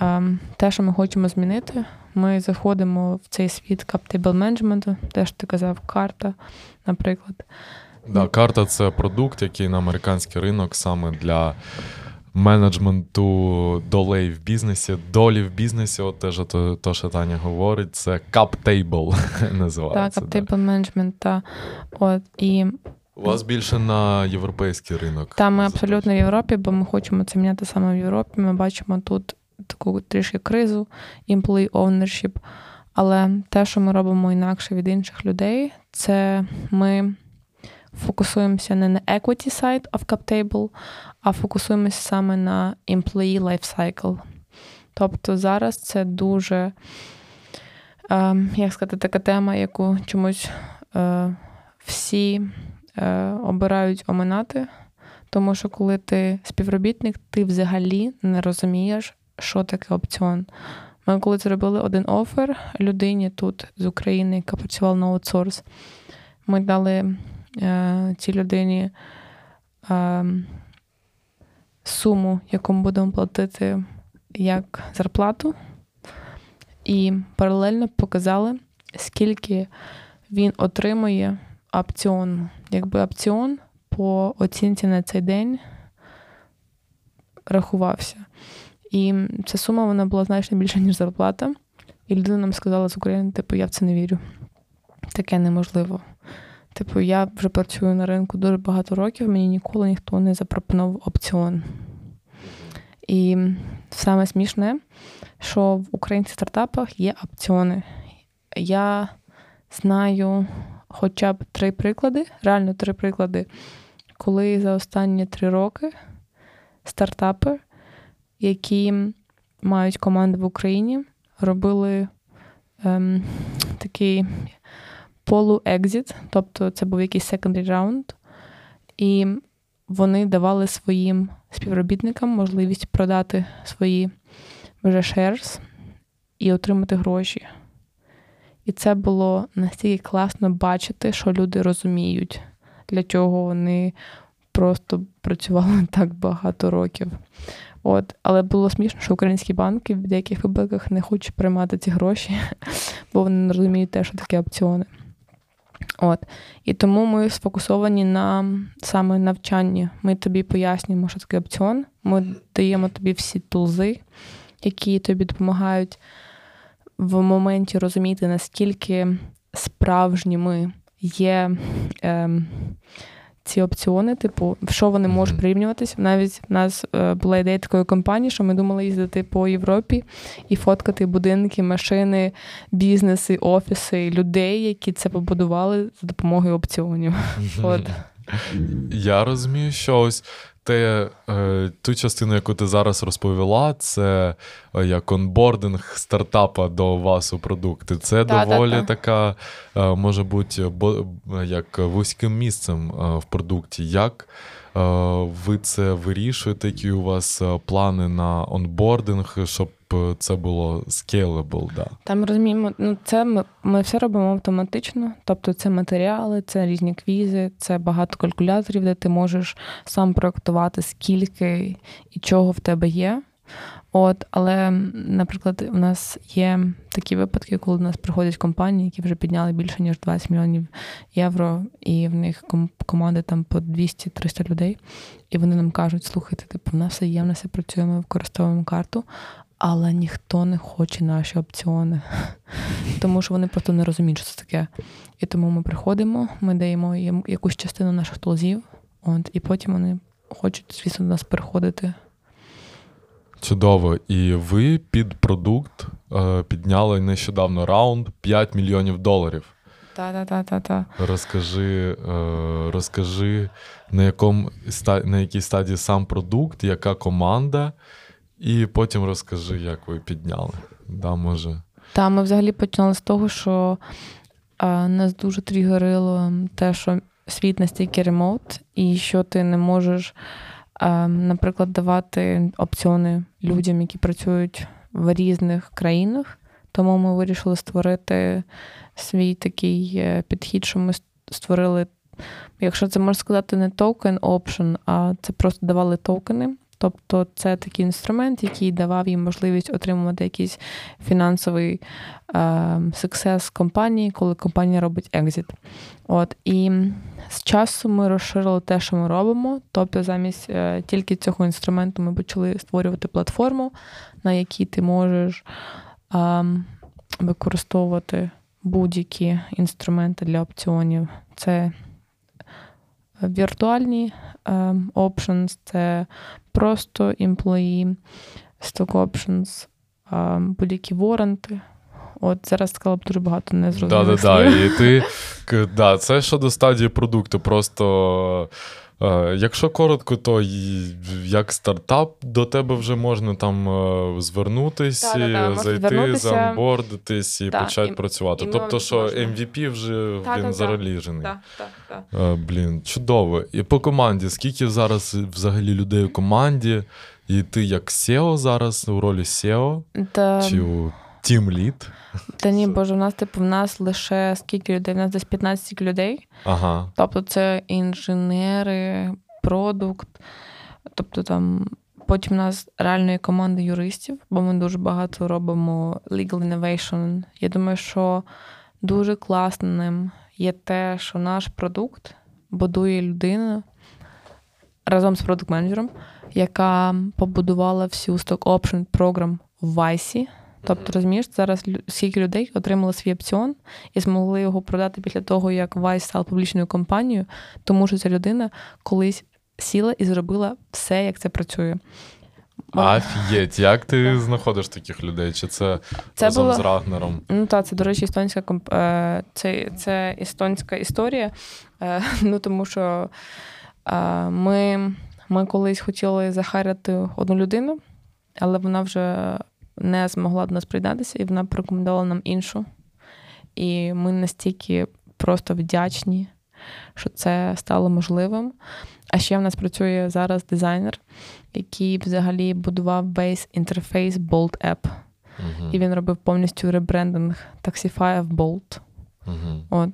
ем, те, що ми хочемо змінити, ми заходимо в цей світ каптейбл менеджменту, те, що ти казав, карта, наприклад. Да, Карта це продукт, який на американський ринок саме для менеджменту долей в бізнесі, долі в бізнесі, от теж то, то що Таня говорить, це cap-table (laughs) називається. Так, cap-table менеджмент, та от і. У вас більше на європейський ринок. Та ми абсолютно в Європі, бо ми хочемо це міняти саме в Європі. Ми бачимо тут таку трішки кризу, employee ownership. Але те, що ми робимо інакше від інших людей, це ми фокусуємося не на equity side of CapTable, а фокусуємося саме на employee life cycle. Тобто зараз це дуже, е, як сказати, така тема, яку чомусь е, всі е, обирають оминати. Тому що коли ти співробітник, ти взагалі не розумієш, що таке опціон. Ми коли зробили один офер людині тут з України, яка працювала на аутсорс, ми дали е, цій людині е, суму, яку ми будемо платити як зарплату, і паралельно показали, скільки він отримує опціон. Якби опціон по оцінці на цей день рахувався. І ця сума вона була значно більша, ніж зарплата. І людина нам сказала з України, типу, я в це не вірю. Таке неможливо. Типу, я вже працюю на ринку дуже багато років, мені ніколи ніхто не запропонував опціон. І саме смішне, що в українських стартапах є опціони. Я знаю хоча б три приклади, реально три приклади, коли за останні три роки стартапи, які мають команду в Україні, робили ем, такий полуекзіт, тобто це був якийсь secondary раунд, і вони давали своїм співробітникам можливість продати свої вже shares і отримати гроші. І це було настільки класно бачити, що люди розуміють, для чого вони просто працювали (laughs) так багато років. От, Але було смішно, що українські банки в деяких випадках не хочуть приймати ці гроші, (laughs) бо вони не розуміють те, що таке опціони. От. І тому ми сфокусовані на саме навчанні. Ми тобі пояснюємо, що таке опціон. Ми даємо тобі всі тулзи, які тобі допомагають в моменті розуміти, наскільки справжніми є. Е, ці опціони, типу, в що вони можуть прирівнюватися. Навіть в нас е, була ідея такої компанії, що ми думали їздити по Європі і фоткати будинки, машини, бізнеси, офіси, людей, які це побудували за допомогою опціонів. От. Я розумію, що ось те, е, ту частину, яку ти зараз розповіла, це е, як онбординг стартапа до вас у продукти. Це да, доволі да, така, е, може бути, як вузьким місцем в продукті. Як ви це вирішуєте? Які у вас плани на онбординг, щоб це було scalable, да. Там розуміємо, ну це ми, ми все робимо автоматично. Тобто це матеріали, це різні квізи, це багато калькуляторів, де ти можеш сам проектувати, скільки і чого в тебе є. От, Але, наприклад, у нас є такі випадки, коли до нас приходять компанії, які вже підняли більше, ніж 20 мільйонів євро, і в них команди там по 200-300 людей. І вони нам кажуть, слухайте, типу, в нас все є, в нас все працює, ми використовуємо карту, але ніхто не хоче наші опціони, (laughs) тому що вони просто не розуміють, що це таке. І тому ми приходимо, ми даємо їм якусь частину наших толзів, от, і потім вони хочуть, звісно, до нас переходити. Чудово. І ви під продукт е, підняли нещодавно раунд 5 мільйонів доларів. Та-та-та-та-та. Розкажи, е, розкажи, на якому на якій стадії сам продукт, яка команда, і потім розкажи, як ви підняли. Да, може. Та, ми взагалі починали з того, що а, нас дуже тригерило те, що світ настільки ремоут, і що ти не можеш наприклад, давати опціони людям, які працюють в різних країнах. Тому ми вирішили створити свій такий е, підхід, що ми створили, якщо це можна сказати, не токен option, а це просто давали токени. Тобто це такий інструмент, який давав їм можливість отримувати якийсь фінансовий суксес компанії, коли компанія робить екзит. От І з часу ми розширили те, що ми робимо. Тобто, замість е, тільки цього інструменту ми почали створювати платформу, на якій ти можеш е, використовувати будь-які інструменти для опціонів. Це віртуальні um, options, це просто employee, stock options, um, будь-які воранти. От зараз сказала б дуже багато незрозумілих Да, да, да. І ти да, це щодо стадії продукту. Просто якщо коротко, то як стартап до тебе вже можна там е, звернутись, да, зайти, заонбордитись і почати працювати. І тобто, що можна. MVP вже він зароліжений. Е, блін, чудово. І по команді, скільки зараз взагалі людей у команді, і ти як SEO зараз у ролі SEO? Та... Чи у Team Lead? Та ні, боже, у нас, типу, в нас лише скільки людей? У нас десь 15 людей. Ага. Тобто це інженери, продукт. Тобто там потім у нас реальної команди юристів, бо ми дуже багато робимо legal innovation. Я думаю, що дуже класним є те, що наш продукт будує людина разом з продукт-менеджером, яка побудувала всю stock option програм в Вайсі. Тобто, розумієш, зараз скільки людей отримали свій опціон і змогли його продати після того, як Vice став публічною компанією, тому що ця людина колись сіла і зробила все, як це працює. Афієть, як ти (laughs) знаходиш таких людей? Чи це, це разом було... з Рагнером? Ну так, це, до речі, естонська комп... Е, це, це естонська історія. Е, (laughs) ну тому що е, ми, ми колись хотіли захаряти одну людину, але вона вже не змогла до нас приєднатися, і вона порекомендувала нам іншу. І ми настільки просто вдячні, що це стало можливим. А ще в нас працює зараз дизайнер, який взагалі будував весь інтерфейс Bolt App. Uh-huh. І він робив повністю ребрендинг Taxify в Bolt. Uh-huh. От.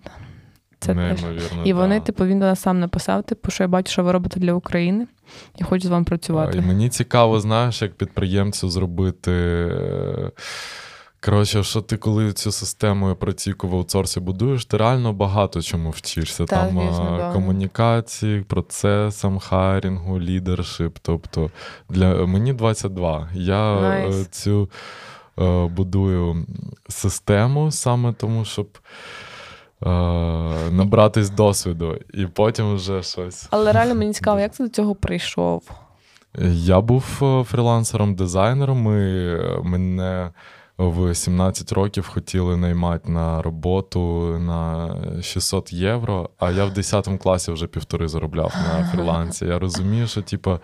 Це Неймовірно, теж. І вони, типу, він до нас сам написав, типу, що я бачу, що ви робите для України. Я хочу з вами працювати. І Мені цікаво, знаєш, як підприємцю зробити. Коротше, що ти коли цю систему операційку в аутсорсі будуєш, ти реально багато чому вчишся. Так, Там звісно, да. комунікації, процесам, хайрінгу, лідершип. Тобто для мені 22. Я nice. цю е, будую систему саме тому, щоб. Е, набратись досвіду і потім вже щось. Але реально мені цікаво, як ти до цього прийшов? Я був е, фрілансером-дизайнером. і Мене в 17 років хотіли наймати на роботу на 600 євро, а я в 10 класі вже півтори заробляв на (laughs) фрілансі. Я розумію, що типу,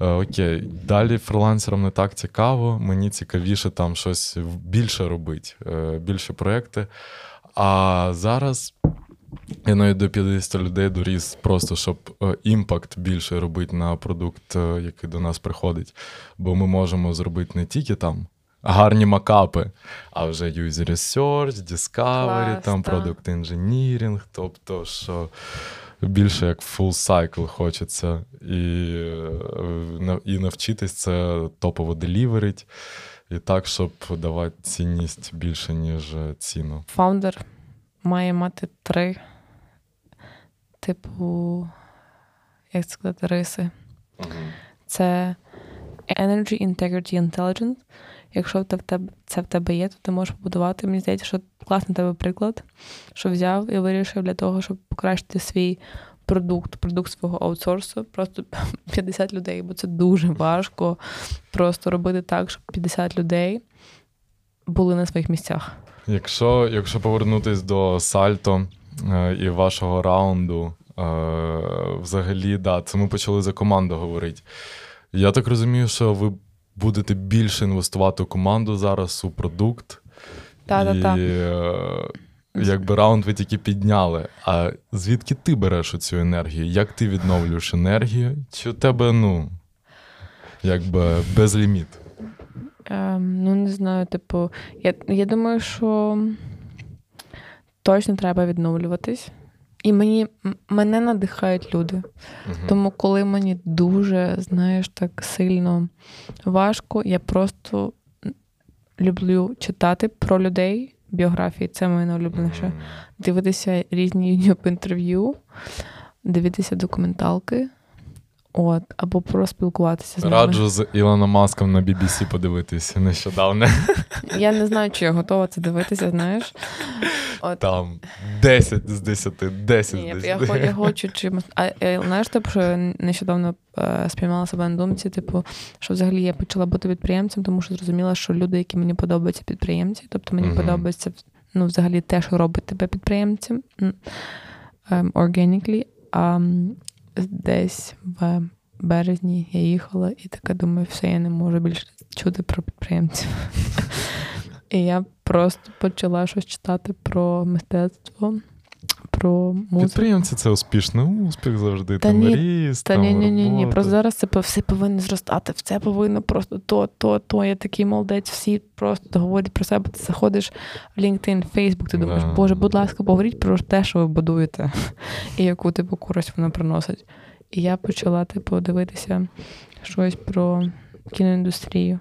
okay, далі фрілансерам не так цікаво, мені цікавіше там щось більше робити, більше проекти. А зараз я навіть до 50 людей доріс, просто щоб е, impact більше робити на продукт, е, який до нас приходить. Бо ми можемо зробити не тільки там. гарні mockup и. А вже user research, discovery, Клас, там та. product engineering, тобто, що більше як full cycle хочеться. І, е, і навчитись це топово deliver ить. І так, щоб давати цінність більше, ніж е, ціну. Фаундер має мати три, типу, як це сказати, риси. Це Energy, Integrity, Intelligence. Якщо це в тебе є, то ти можеш побудувати. Мені здається, що класний тебе приклад, що взяв і вирішив для того, щоб покращити свій продукт, продукт свого аутсорсу, просто (laughs) 50 людей, бо це дуже важко просто робити так, щоб 50 людей були на своїх місцях. Якщо, якщо повернутись до сальто е, і вашого раунду, е, взагалі, да, це ми почали за команду говорити. Я так розумію, що ви будете більше інвестувати у команду зараз у продукт. Та-та-та. І е, якби раунд ви тільки підняли. А звідки ти береш цю енергію? Як ти відновлюєш енергію? Чи у тебе, ну, якби безліміт? Ем, ну, не знаю, типу, я, я думаю, що точно треба відновлюватись. І мені, мене надихають люди. Мгм. Тому, коли мені дуже, знаєш, так сильно важко, я просто люблю читати про людей, біографії, це моє найулюбленіше. Дивитися різні (laughs) інтерв'ю, дивитися документалки, от, або просто спілкуватися з ними. Раджу з Ілоном Маском на BBC подивитись нещодавно. Я не знаю, чи я готова це дивитися, знаєш. От. Там 10 з 10, 10 Ні, з я, 10. хо- я хочу чимось. А е, знаєш, типу, що я нещодавно е, спіймала себе на думці, типу, що взагалі я почала бути підприємцем, тому що зрозуміла, що люди, які мені подобаються, підприємці, тобто мені Мгм. подобається ну, взагалі те, що робить тебе підприємцем ем, organically. А десь в березні я їхала і така думаю, все, я не можу більше чути про підприємців. (laughs) І я просто почала щось читати про мистецтво, про музику. Підприємці це успішний успіх завжди. Та там ні, ріст, Та там ні, ні, ні, ні. Просто зараз це все повинно зростати. Це повинно просто то, то, то. Я такий молодець, всі просто говорять про себе. Ти заходиш в LinkedIn, Facebook, ти думаєш, Да. Боже, будь ласка, поговоріть про те, що ви будуєте, і яку типу користь воно приносить. І я почала, типу, дивитися щось про кіноіндустрію.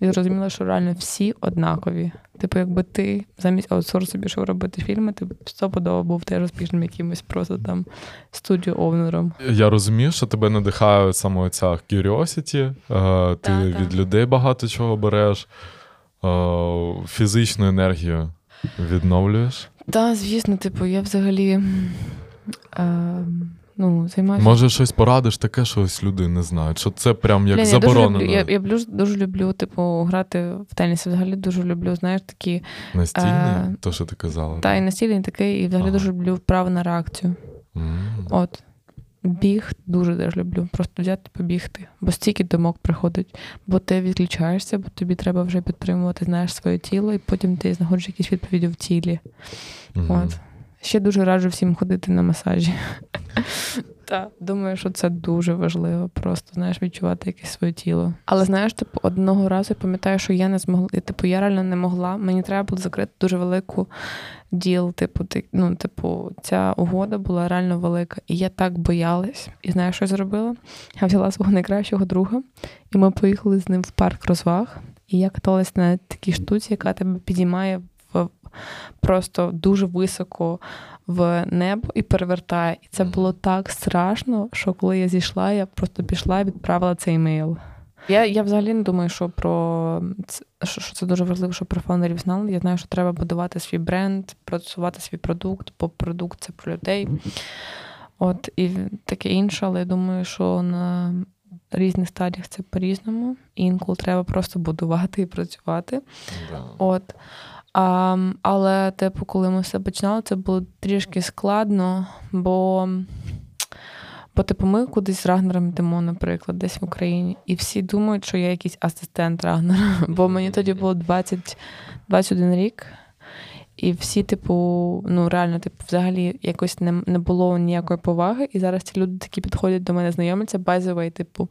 І зрозуміла, що реально всі однакові. Типу, якби ти замість аутсорсу пішов робити фільми, ти б стопудово був теж успішним якимось просто там студіо овнером. Я розумію, що тебе надихає саме ця curiosity, е, ти та. від людей багато чого береш, е, фізичну енергію відновлюєш. Так, звісно, типу, я взагалі е, ну, займаюся. Може, щось порадиш таке, що ось люди не знають, що це прям як Блін, заборонено Я дуже люблю, я, я дуже, люблю, типу, грати в теніс. Взагалі дуже люблю, знаєш, такі. настільний, е, то, що ти казала. Та і настільний такий, і взагалі Ага. дуже люблю вправи на реакцію. М. От. Біг дуже теж люблю. Просто взяти побігти. Бо стільки думок приходить, бо ти відключаєшся, бо тобі треба вже підтримувати, знаєш, своє тіло, і потім ти знаходиш якісь відповіді в тілі. Мгм. От. Ще дуже раджу всім ходити на масажі. (laughs) Так, думаю, що це дуже важливо, просто знаєш, відчувати якесь своє тіло. Але знаєш, типу, одного разу я пам'ятаю, що я не змогла, типу, я реально не могла. Мені треба було закрити дуже велику діл. Типу, ти, ну, типу, ця угода була реально велика. І я так боялась. І знаєш, що я зробила? Я взяла свого найкращого друга, і ми поїхали з ним в парк розваг. І я каталась на такій штуці, яка тебе підіймає просто дуже високо в небо і перевертає. І це було так страшно, що коли я зійшла, я просто пішла і відправила цей мейл. Я, я взагалі не думаю, що про це, що, що це дуже важливо, щоб про фаундерів знали. Я знаю, що треба будувати свій бренд, працювати свій продукт, бо продукт це про людей. От і таке інше, але я думаю, що на різних стадіях це по-різному. Інколи треба просто будувати і працювати. Да. От. А, але, типу, коли ми все починали, це було трішки складно, бо, бо типу, ми кудись з Рагнером йдемо, наприклад, десь в Україні, і всі думають, що я якийсь асистент Рагнера. (laughs) Бо мені тоді було 20, 21 рік. І всі, типу, ну реально, типу, взагалі якось не не було ніякої поваги. І зараз ці люди такі підходять до мене, знайомляться, way, типу,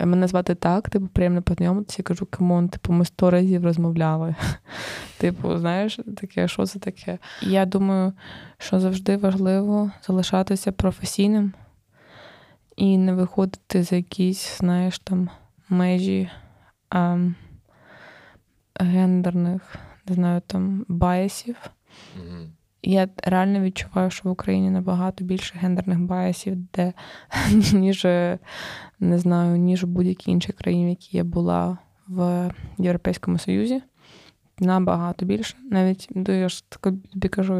мене звати так, типу, приємно познайомитися. Я кажу, come on, типу, ми сто разів розмовляли. (laughs) Типу, знаєш, таке, що це таке? Я думаю, що завжди важливо залишатися професійним і не виходити за якісь, знаєш, там межі а, гендерних, не знаю, там bias ів. Mm-hmm. Я реально відчуваю, що в Україні набагато більше гендерних bias ів, де (laughs) ніж не знаю, ніж у будь-якій іншій країні, в якій я була в Європейському Союзі. Набагато більше. Навіть ну, я ж тобі кажу,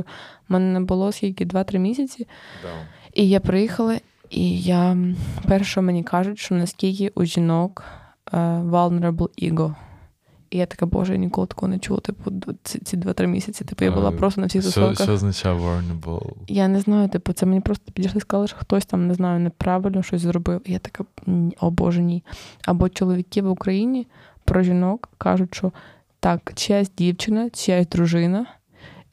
в мене не було скільки 2-3 місяці. Yeah. І я приїхала, і я перше мені кажуть, що наскільки у жінок uh, vulnerable ego. І я така, боже, я ніколи такого не чула. Типу, ці, ці два-три місяці. Типу, я була просто на всіх засилках. Що, означає vulnerable? Я не знаю, типу, це мені просто підійшли і сказали, що хтось там не знаю, неправильно щось зробив. І я така, о Боже, ні. Або чоловіки в Україні про жінок кажуть, що так, чиясь дівчина, чиясь дружина.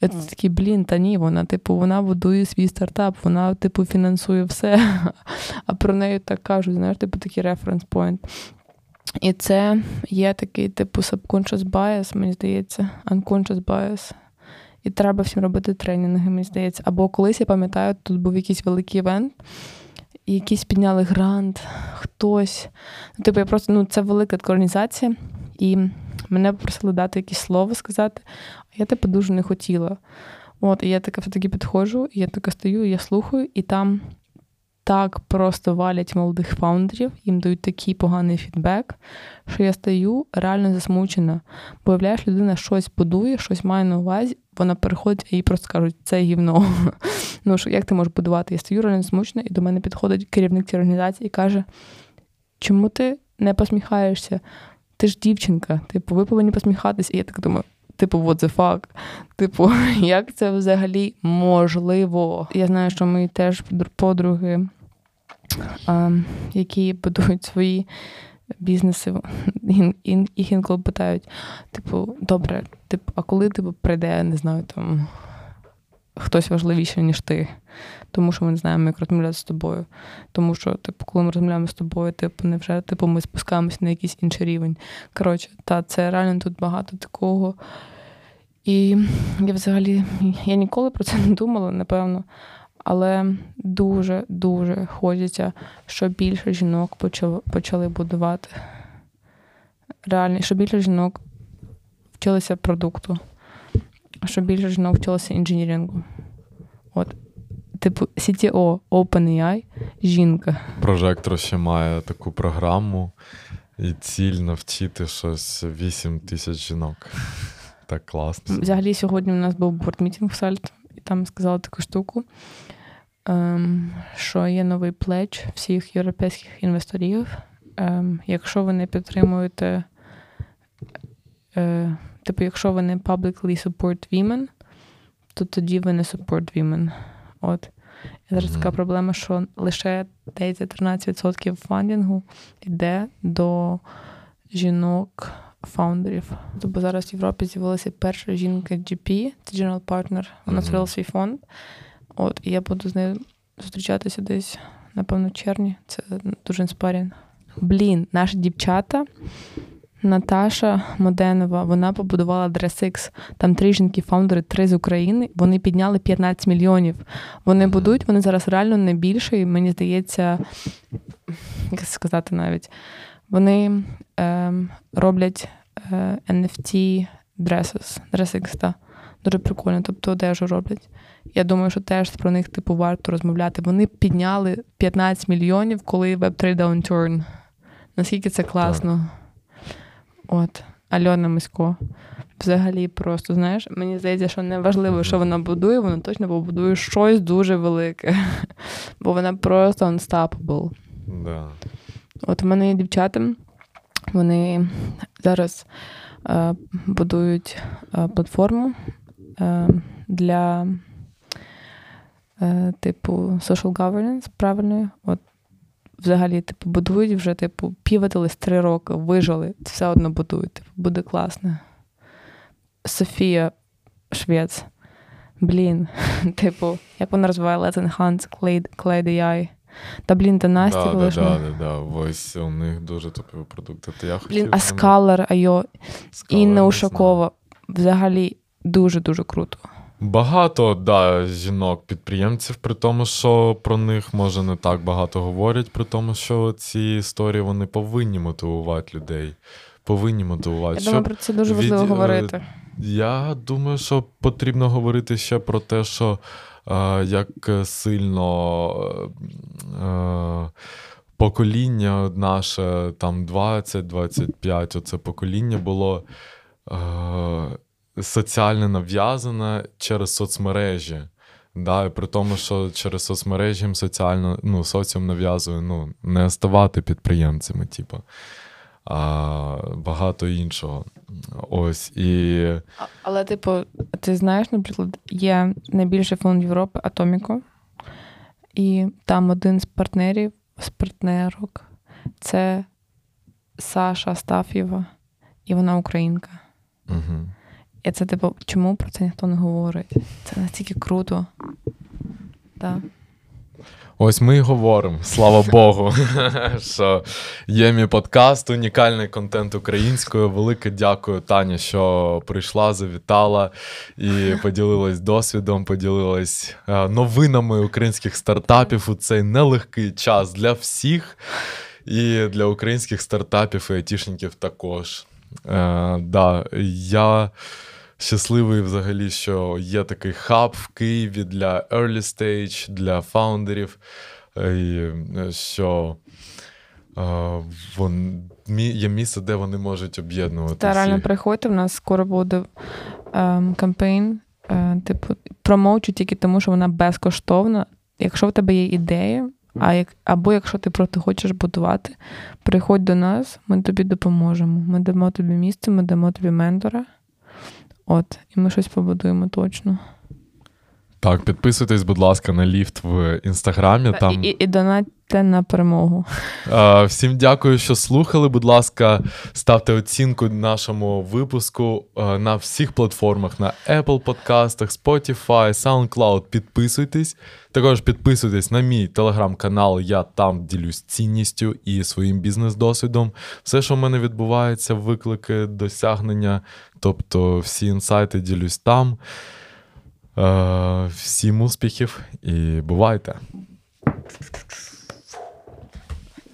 Я mm. такий, блін, та ні, вона, типу, вона будує свій стартап, вона, типу, фінансує все. (laughs) А про неї так кажуть, знаєш, типу такий референс point. І це є такий, типу, subconscious bias, мені здається, unconscious bias. І треба всім робити тренінги, мені здається. Або колись я пам'ятаю, тут був якийсь великий івент, і якісь підняли грант, хтось. Ну, типу, я просто, ну, це велика організація, і мене попросили дати якесь слово сказати, а я типу дуже не хотіла. От, і я така все-таки підходжу, і я така стою, і я слухаю, і там так просто валять молодих фаундерів, їм дають такий поганий фідбек, що я стаю реально засмучена. Бо являєш, людина щось будує, щось має на увазі, вона переходить, а їй просто кажуть, це гівно. (laughs) Ну що як ти можеш будувати? Я стою реально засмучена, і до мене підходить керівник цієї організації і каже: чому ти не посміхаєшся? Ти ж дівчинка, типу, ви повинні посміхатися. І я так думаю, Типу, what the fuck? Типу, (laughs) як це взагалі можливо? Я знаю, що ми теж подруги, а, які будують свої бізнеси, їх інколи питають: типу, добре, типу, а коли типу, прийде, не знаю, там хтось важливіший, ніж ти? Тому що ми не знаємо, як розмовляти з тобою. Тому що, типу, коли ми розмовляємо з тобою, типу, не вже типу, ми спускаємося на якийсь інший рівень. Коротше, та це реально тут багато такого. І я взагалі я ніколи про це не думала, напевно. Але дуже-дуже хочеться, щоб більше жінок почали, будувати. Реально, щоб більше жінок вчилися продукту, щоб більше жінок вчилися інженірінгу. От. Типу, CTO OpenAI жінка. Прожектор ще має таку програму і ціль навчити щось 8 тисяч жінок. Так класно. Взагалі, сьогодні у нас був бортмітінг в Сальт, і там сказали таку штуку, ем, що є новий плеч всіх європейських інвесторів. Ем, якщо ви не підтримуєте, е, типу, якщо ви не publicly support women, то тоді ви не support women. От. І зараз mm-hmm. така проблема, що лише 10-13% фандингу йде до жінок фаундерів. Тобто зараз в Європі з'явилася перша жінка GP, це General Partner, вона mm-hmm. створила свій фонд. От, і я буду з нею зустрічатися десь, напевно, в червні. Це дуже інспарінг. Блін, наші дівчата. Наташа Моденова, вона побудувала DressX. Там три жінки-фаундери, три з України. Вони підняли 15 мільйонів. Вони будують, вони зараз реально не більше, і мені здається, як сказати навіть, вони роблять е, NFT dresses, DressX, так. Дуже прикольно, тобто одежу роблять. Я думаю, що теж про них типу варто розмовляти. Вони підняли 15 мільйонів, коли Web3 downturn. Наскільки це класно. От, Альона Мисько. Взагалі, просто, знаєш, мені здається, що не важливо, що вона будує, вона точно побудує щось дуже велике. (laughs) Бо вона просто unstoppable. Да. От у мене є дівчата, вони зараз е, будують е, платформу е, для типу social governance правильної. От взагалі, типу, будують вже, типу, піватились три роки, вижили, все одно будують. Типу, буде класно. Софія Швець. Блін, (laughs) типу, як вона розвиває Enhance Clay, Clay AI. Та блін, та Настя да, да, да, да. Ось у них дуже топові продукти. То я Блін, а хотів, Scholar, Айо, Інна не Ушакова. Взагалі дуже-дуже круто. Багато да, жінок-підприємців, при тому, що про них може не так багато говорять, при тому, що ці історії вони повинні мотивувати людей. Повинні мотивувати. Я думаю, про це дуже важливо від- е, говорити. Я думаю, що потрібно говорити ще про те, що як сильно е, е, покоління наше, там 20-25, оце покоління було е, соціально нав'язане через соцмережі. Да, і при тому, що через соцмережі їм соціально, ну, соціум нав'язує ну, не ставати підприємцями, типу, а багато іншого. Ось і. Але, типу, ти знаєш, наприклад, є найбільший фонд Європи Атоміко, і там один з партнерів, з партнерок це Саша Астаф'єва, і вона українка. Угу. І це, типу, чому про це ніхто не говорить? Це настільки круто. Так. Ось ми і говоримо, слава (laughs) Богу, (laughs) що є мій подкаст, унікальний контент українською. Велике дякую, Таня, що прийшла, завітала і (laughs) поділилась досвідом, поділилась е, новинами українських стартапів у цей нелегкий час для всіх і для українських стартапів і айтішників також. Е, да, я щасливий взагалі, що є такий хаб в Києві для early stage, для фаундерів, е, і е, що е, вон, є місце, де вони можуть об'єднувати. Та реально приходьте, в нас скоро буде ем, кампейн. Е, типу, промоучу тільки тому, що вона безкоштовна. Якщо в тебе є ідея, а як, або якщо ти просто хочеш будувати, приходь до нас, ми тобі допоможемо. Ми дамо тобі місце, ми дамо тобі ментора. От, і ми щось побудуємо точно. Так, підписуйтесь, будь ласка, на ліфт в інстаграмі. Там І, і, і донатьте на перемогу. Е, Всім дякую, що слухали. Будь ласка, ставте оцінку нашому випуску е, на всіх платформах: на Apple подкастах, Spotify, SoundCloud. Підписуйтесь. Також підписуйтесь на мій телеграм-канал. Я там ділюсь цінністю і своїм бізнес-досвідом. Все, що в мене відбувається, виклики, досягнення, тобто всі інсайти ділюсь там. Е, Всім успіхів і бувайте!